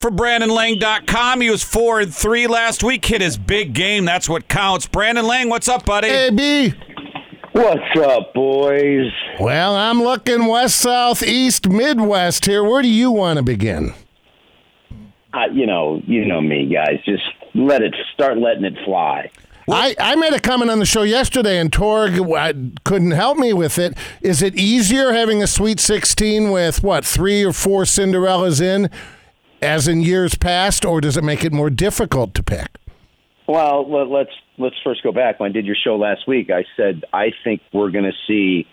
For BrandonLang.com, he was four and three last week. Hit his big game. That's what counts. Brandon Lang, what's up, buddy? Hey, B. What's up, boys? Well, I'm looking west, south, east, midwest here. Where do you want to begin? Uh, you know, you know me, guys. Just let it start letting it fly. I, I made a comment on the show yesterday, and Torg uh, couldn't help me with it. Is it easier having a Sweet 16 with, what, three or four Cinderellas in, as in years past, or does it make it more difficult to pick? Well, let- let's let's first go back. When I did your show last week, I said I think we're going to see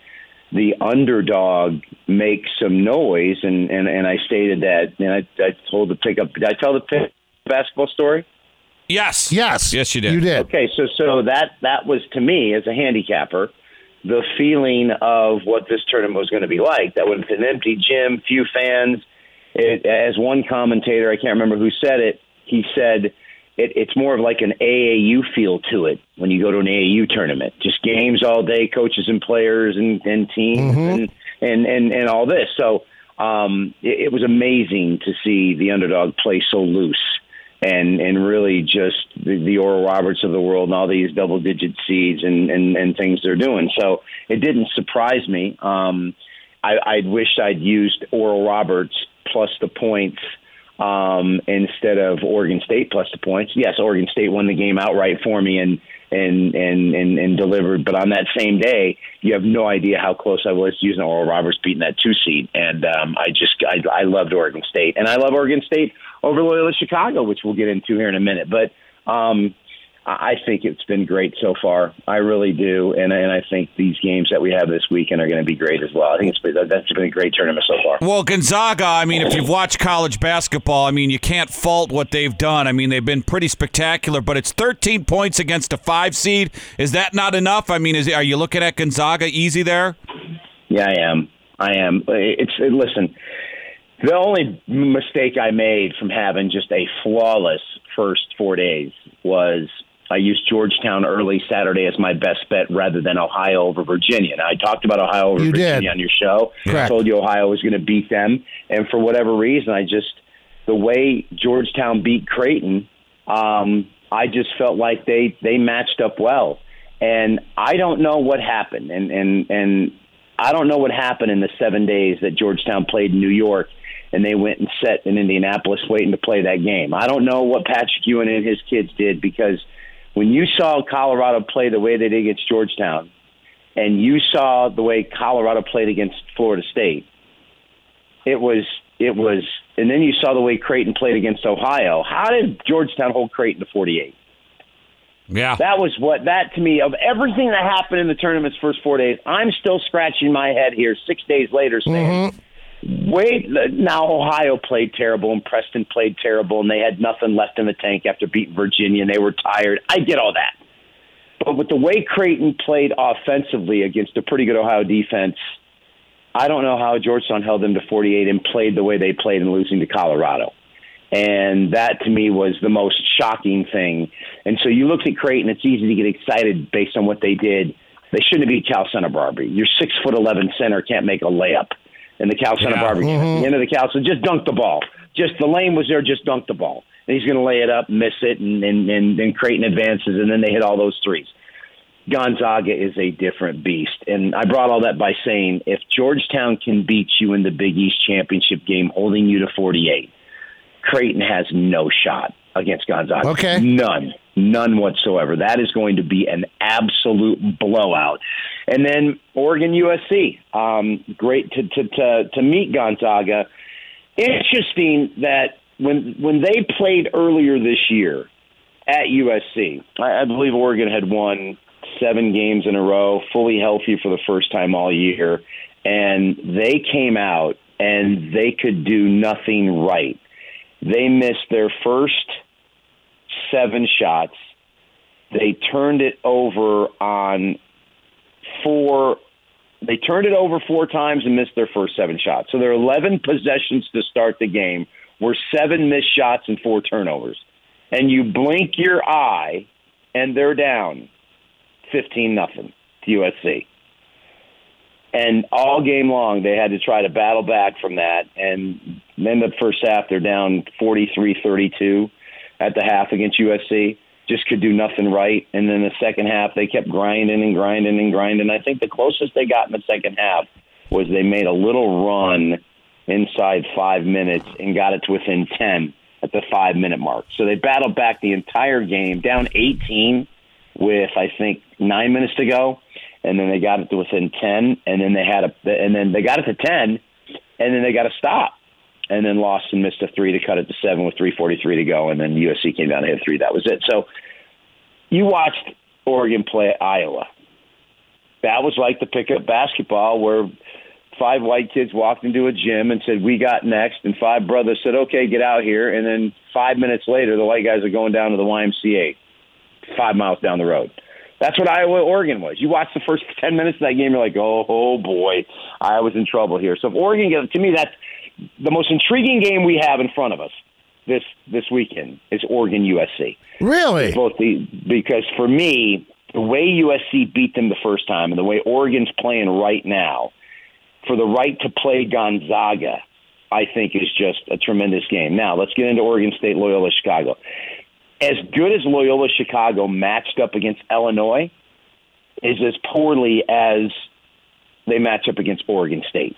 the underdog make some noise, and and, and I stated that, and I, I told the pickup. Did I tell the pick basketball story? Yes. Yes. Yes, you did. You did. Okay, so so that that was to me as a handicapper the feeling of what this tournament was going to be like. That was an empty gym, few fans. It, as one commentator, I can't remember who said it, he said it, it's more of like an AAU feel to it when you go to an AAU tournament. Just games all day, coaches and players and, and teams and, and, and, and all this. So um, it, it was amazing to see the underdog play so loose and and really just the, the Oral Roberts of the world and all these double digit seeds and, and and things they're doing. So it didn't surprise me. Um, I, I wished I'd used Oral Roberts plus the points um, instead of Oregon State plus the points. Yes, Oregon State won the game outright for me and and and and, and delivered. But on that same day, you have no idea how close I was using Oral Roberts beating that two seed. And um, I just I, I loved Oregon State, and I love Oregon State over Loyola Chicago, which we'll get into here in a minute. But um, I think it's been great so far. I really do, and and I think these games that we have this weekend are going to be great as well. I think it's been, that's been a great tournament so far. Well, Gonzaga, I mean, if you've watched college basketball, I mean, you can't fault what they've done. I mean, they've been pretty spectacular, but it's 13 points against a five seed. Is that not enough? I mean, is are you looking at Gonzaga easy there? Yeah, I am. I am. It's it, listen. The only mistake I made from having just a flawless first four days was I used Georgetown early Saturday as my best bet rather than Ohio over Virginia. Now I talked about Ohio over You did. Virginia on your show. Correct. I told you Ohio was going to beat them, and for whatever reason, I just the way Georgetown beat Creighton, um, I just felt like they they matched up well, and I don't know what happened, and and and I don't know what happened in the seven days that Georgetown played in New York, and they went and set in Indianapolis waiting to play that game. I don't know what Patrick Ewing and his kids did because when you saw Colorado play the way they did against Georgetown, and you saw the way Colorado played against Florida State, it was it was, and then you saw the way Creighton played against Ohio. How did Georgetown hold Creighton to forty eight? Yeah. That was what that to me of everything that happened in the tournament's first four days. I'm still scratching my head here six days later, saying, mm-hmm. "Wait, now Ohio played terrible and Preston played terrible, and they had nothing left in the tank after beating Virginia, and they were tired. I get all that, but with the way Creighton played offensively against a pretty good Ohio defense." I don't know how Georgetown held them to 48 and played the way they played in losing to Colorado. And that to me was the most shocking thing. And so you look at Creighton, it's easy to get excited based on what they did. They shouldn't have beat Cal Santa Barbara. Your six foot eleven center can't make a layup in the Cal Santa Yeah. Barbara game. At the end of the Cal, so just dunk the ball. Just the lane was there, just dunk the ball. And he's going to lay it up, miss it, and and and, and Creighton advances, and then they hit all those threes. Gonzaga is a different beast. And I brought all that by saying if Georgetown can beat you in the Big East championship game, holding you to 48, Creighton has no shot against Gonzaga. Okay. None. None whatsoever. That is going to be an absolute blowout. And then Oregon USC. Um, great to, to, to, to meet Gonzaga. Interesting that when when they played earlier this year at USC, I, I believe Oregon had won seven games in a row, fully healthy for the first time all year, and they came out and they could do nothing right. They missed their first seven shots. They turned it over on four. They turned it over four times and missed their first seven shots. So their 11 possessions to start the game were seven missed shots and four turnovers. And you blink your eye, and they're down 15 nothing to USC. And all game long, they had to try to battle back from that. And Then the first half, they're down 43-32 at the half against USC. Just could do nothing right. And then the second half, they kept grinding and grinding and grinding. I think the closest they got in the second half was they made a little run inside five minutes and got it to within 10 at the five minute mark. So they battled back the entire game, down 18 with, I think, nine minutes to go. And then they got it to within 10. And then they had a, and then they got it to 10. And then they got to stop and then lost and missed a three to cut it to seven with 3:43 to go, and then USC came down and hit three. That was it. So you watched Oregon play Iowa. That was like the pickup basketball where five white kids walked into a gym and said, "We got next," and five brothers said, "Okay, get out here." And then five minutes later, the white guys are going down to the YMCA, five miles down the road. That's what Iowa Oregon was. You watch the first ten minutes of that game, you're like, "Oh, oh boy, I was in trouble here." So if Oregon gets to me, that's the most intriguing game we have in front of us this this weekend is Oregon USC. Really? Both the because for me, the way USC beat them the first time and the way Oregon's playing right now, for the right to play Gonzaga, I think is just a tremendous game. Now let's get into Oregon State Loyola Chicago. As good as Loyola Chicago matched up against Illinois, is as poorly as they match up against Oregon State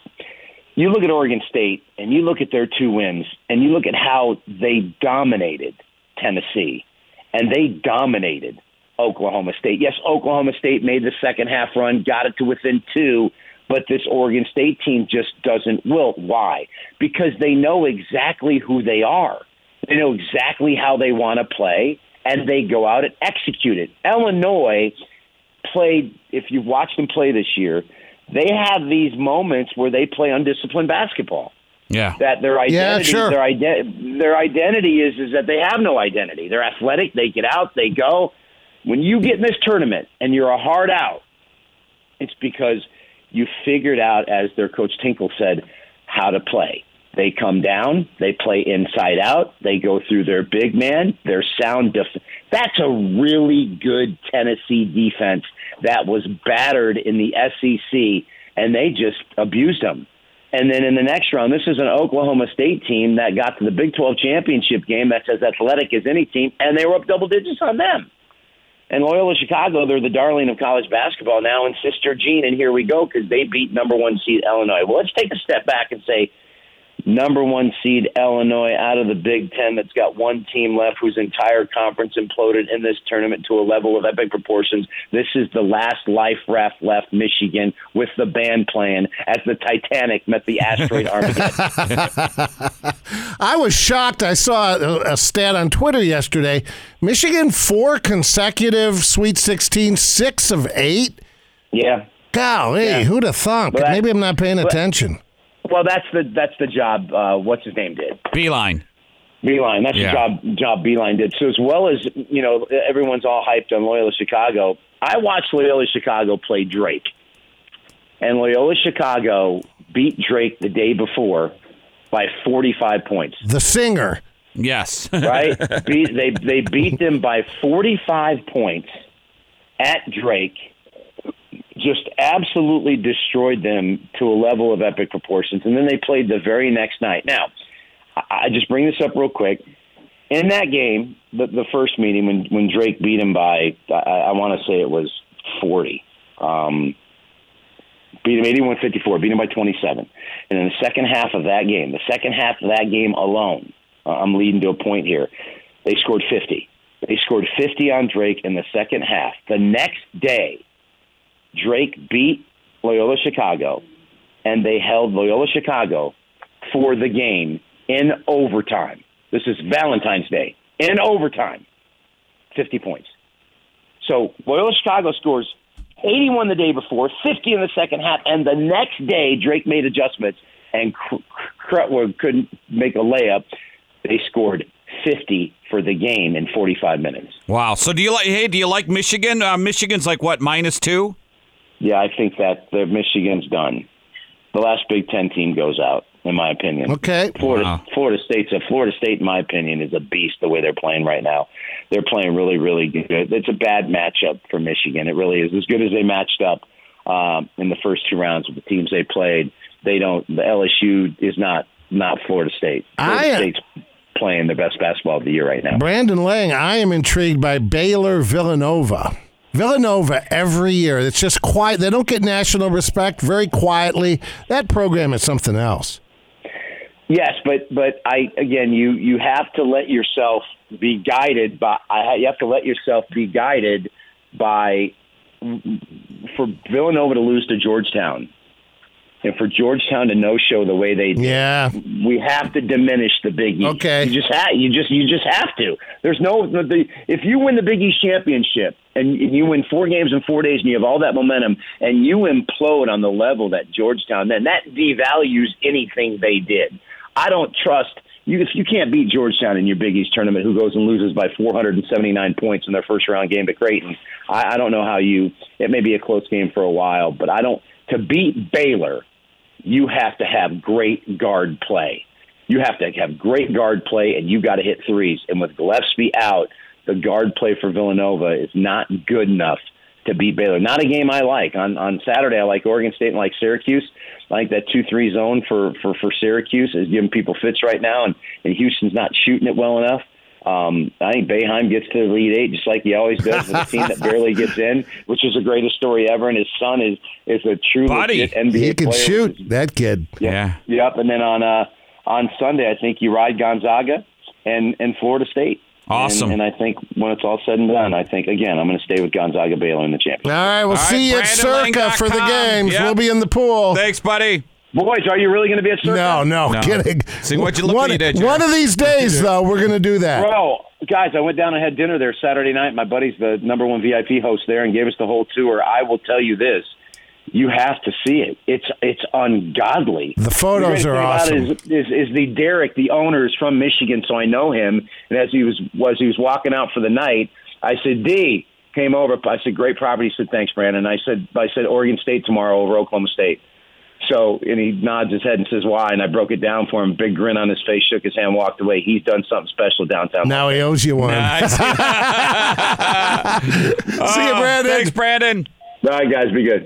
you look at Oregon State and you look at their two wins and you look at how they dominated Tennessee and they dominated Oklahoma State. Yes, Oklahoma State made the second half run, got it to within two, but this Oregon State team just doesn't wilt. Why? Because they know exactly who they are. They know exactly how they want to play, and they go out and execute it. Illinois played, if you've watched them play this year, they have these moments where they play undisciplined basketball. Yeah. That their identity, yeah, sure. their, ide- their identity is is that they have no identity. They're athletic. They get out. They go. When you get in this tournament and you're a hard out, it's because you figured out, as their coach Tinkle said, how to play. They come down, they play inside out, they go through their big man, their sound defense. That's a really good Tennessee defense that was battered in the SEC, and they just abused them. And then in the next round, this is an Oklahoma State team that got to the Big 12 championship game that's as athletic as any team, and they were up double digits on them. And Loyola Chicago, they're the darling of college basketball now, and Sister Jean, and here we go because they beat number one seed Illinois. Well, let's take a step back and say number one seed Illinois out of the Big Ten that's got one team left whose entire conference imploded in this tournament to a level of epic proportions. This is the last life raft left Michigan with the band playing as the Titanic met the asteroid Armageddon. I was shocked. I saw a, a stat on Twitter yesterday. Michigan four consecutive Sweet 16, six of eight. Yeah. Golly, Yeah. who'd have thunk? But Maybe I'm not paying attention. Well, that's the that's the job. Uh, what's his name did? Beilein. Beilein. That's Yeah. the job job Beilein did. So as well as you know, everyone's all hyped on Loyola Chicago. I watched Loyola Chicago play Drake, and Loyola Chicago beat Drake the day before by 45 points. The singer. Yes. Right? beat, they they beat them by 45 points at Drake. Just absolutely destroyed them to a level of epic proportions, and then they played the very next night. Now, I just bring this up real quick. In that game, the, the first meeting when when Drake beat him by, I, I want to say it was 40. Um, beat him 81-54, beat him by 27. And in the second half of that game, the second half of that game alone, uh, I'm leading to a point here. They scored 50. They scored 50 on Drake in the second half. The next day, Drake beat Loyola Chicago, and they held Loyola Chicago for the game in overtime. This is Valentine's Day. In overtime, 50 points. So Loyola Chicago scores 81 the day before, 50 in the second half, and the next day Drake made adjustments and Cr- Krutwig couldn't make a layup. They scored 50 for the game in 45 minutes. wow. So do you like? Hey, do you like Michigan? Uh, Michigan's like what minus two? Yeah, I think that the Michigan's done. The last Big Ten team goes out, in my opinion. Okay. Florida, Wow. Florida State's a Florida State, in my opinion, is a beast the way they're playing right now. They're playing really, really good. It's a bad matchup for Michigan. It really is. As good as they matched up um, in the first two rounds with the teams they played, they don't. The LSU is not not Florida State. Florida I- State's playing their best basketball of the year right now. Brandon Lang, I am intrigued by Baylor Villanova. Villanova every year. It's just quiet. They don't get national respect very quietly. That program is something else. Yes, but but I again, you you have to let yourself be guided by. I, you have to let yourself be guided by for Villanova to lose to Georgetown, and for Georgetown to no show the way they did. Yeah. we have to diminish the Big East. Okay. you just have you just you just have to. There's no the, if you win the Big East championship and you win four games in four days and you have all that momentum and you implode on the level that Georgetown, then that devalues anything they did. I don't trust you if you can't beat Georgetown in your Big East tournament, who goes and loses by 479 points in their first round game to Creighton. I, I don't know how you. It may be a close game for a while, but I don't to beat Baylor you have to have great guard play. You have to have great guard play, and you got to hit threes. And with Gillespie out, the guard play for Villanova is not good enough to beat Baylor. Not a game I like. On on Saturday, I like Oregon State and like Syracuse. I like that two three zone for for for Syracuse is giving people fits right now, and and Houston's not shooting it well enough. Um, I think Boeheim gets to the lead eight just like he always does with a team that barely gets in, which is the greatest story ever. And his son is is a true Buddy. legit NBA He can player. shoot, that kid. Yeah. Yep. And then on uh, on Sunday, I think you ride Gonzaga and and Florida State. Awesome. And, and I think when it's all said and done, I think again I'm going to stay with Gonzaga Baylor in the championship. All right, we'll All right, see you at Circa for the games. Yep. We'll be in the pool. Thanks, buddy. Boys, are you really going to be at Circa? No, no, No. kidding. See, what'd you look one, what you did, one of these days, though, we're going to do that. Bro, guys, I went down and had dinner there Saturday night. My buddy's the number one VIP host there and gave us the whole tour. I will tell you this. You have to see it. It's it's ungodly. The photos The are greatest thing about awesome. it Is, is, is the Derek, the owner, is from Michigan, so I know him. And as he was was he was walking out for the night, I said, D came over. I said, great property. He said, thanks, Brandon. I said, I said, Oregon State tomorrow over Oklahoma State. So, and he nods his head and says, why? And I broke it down for him. Big grin on his face, shook his hand, walked away. He's done something special downtown. Now he owes you one. Nice. See you, Oh, Brandon. Thanks, Brandon. All right, guys, be good.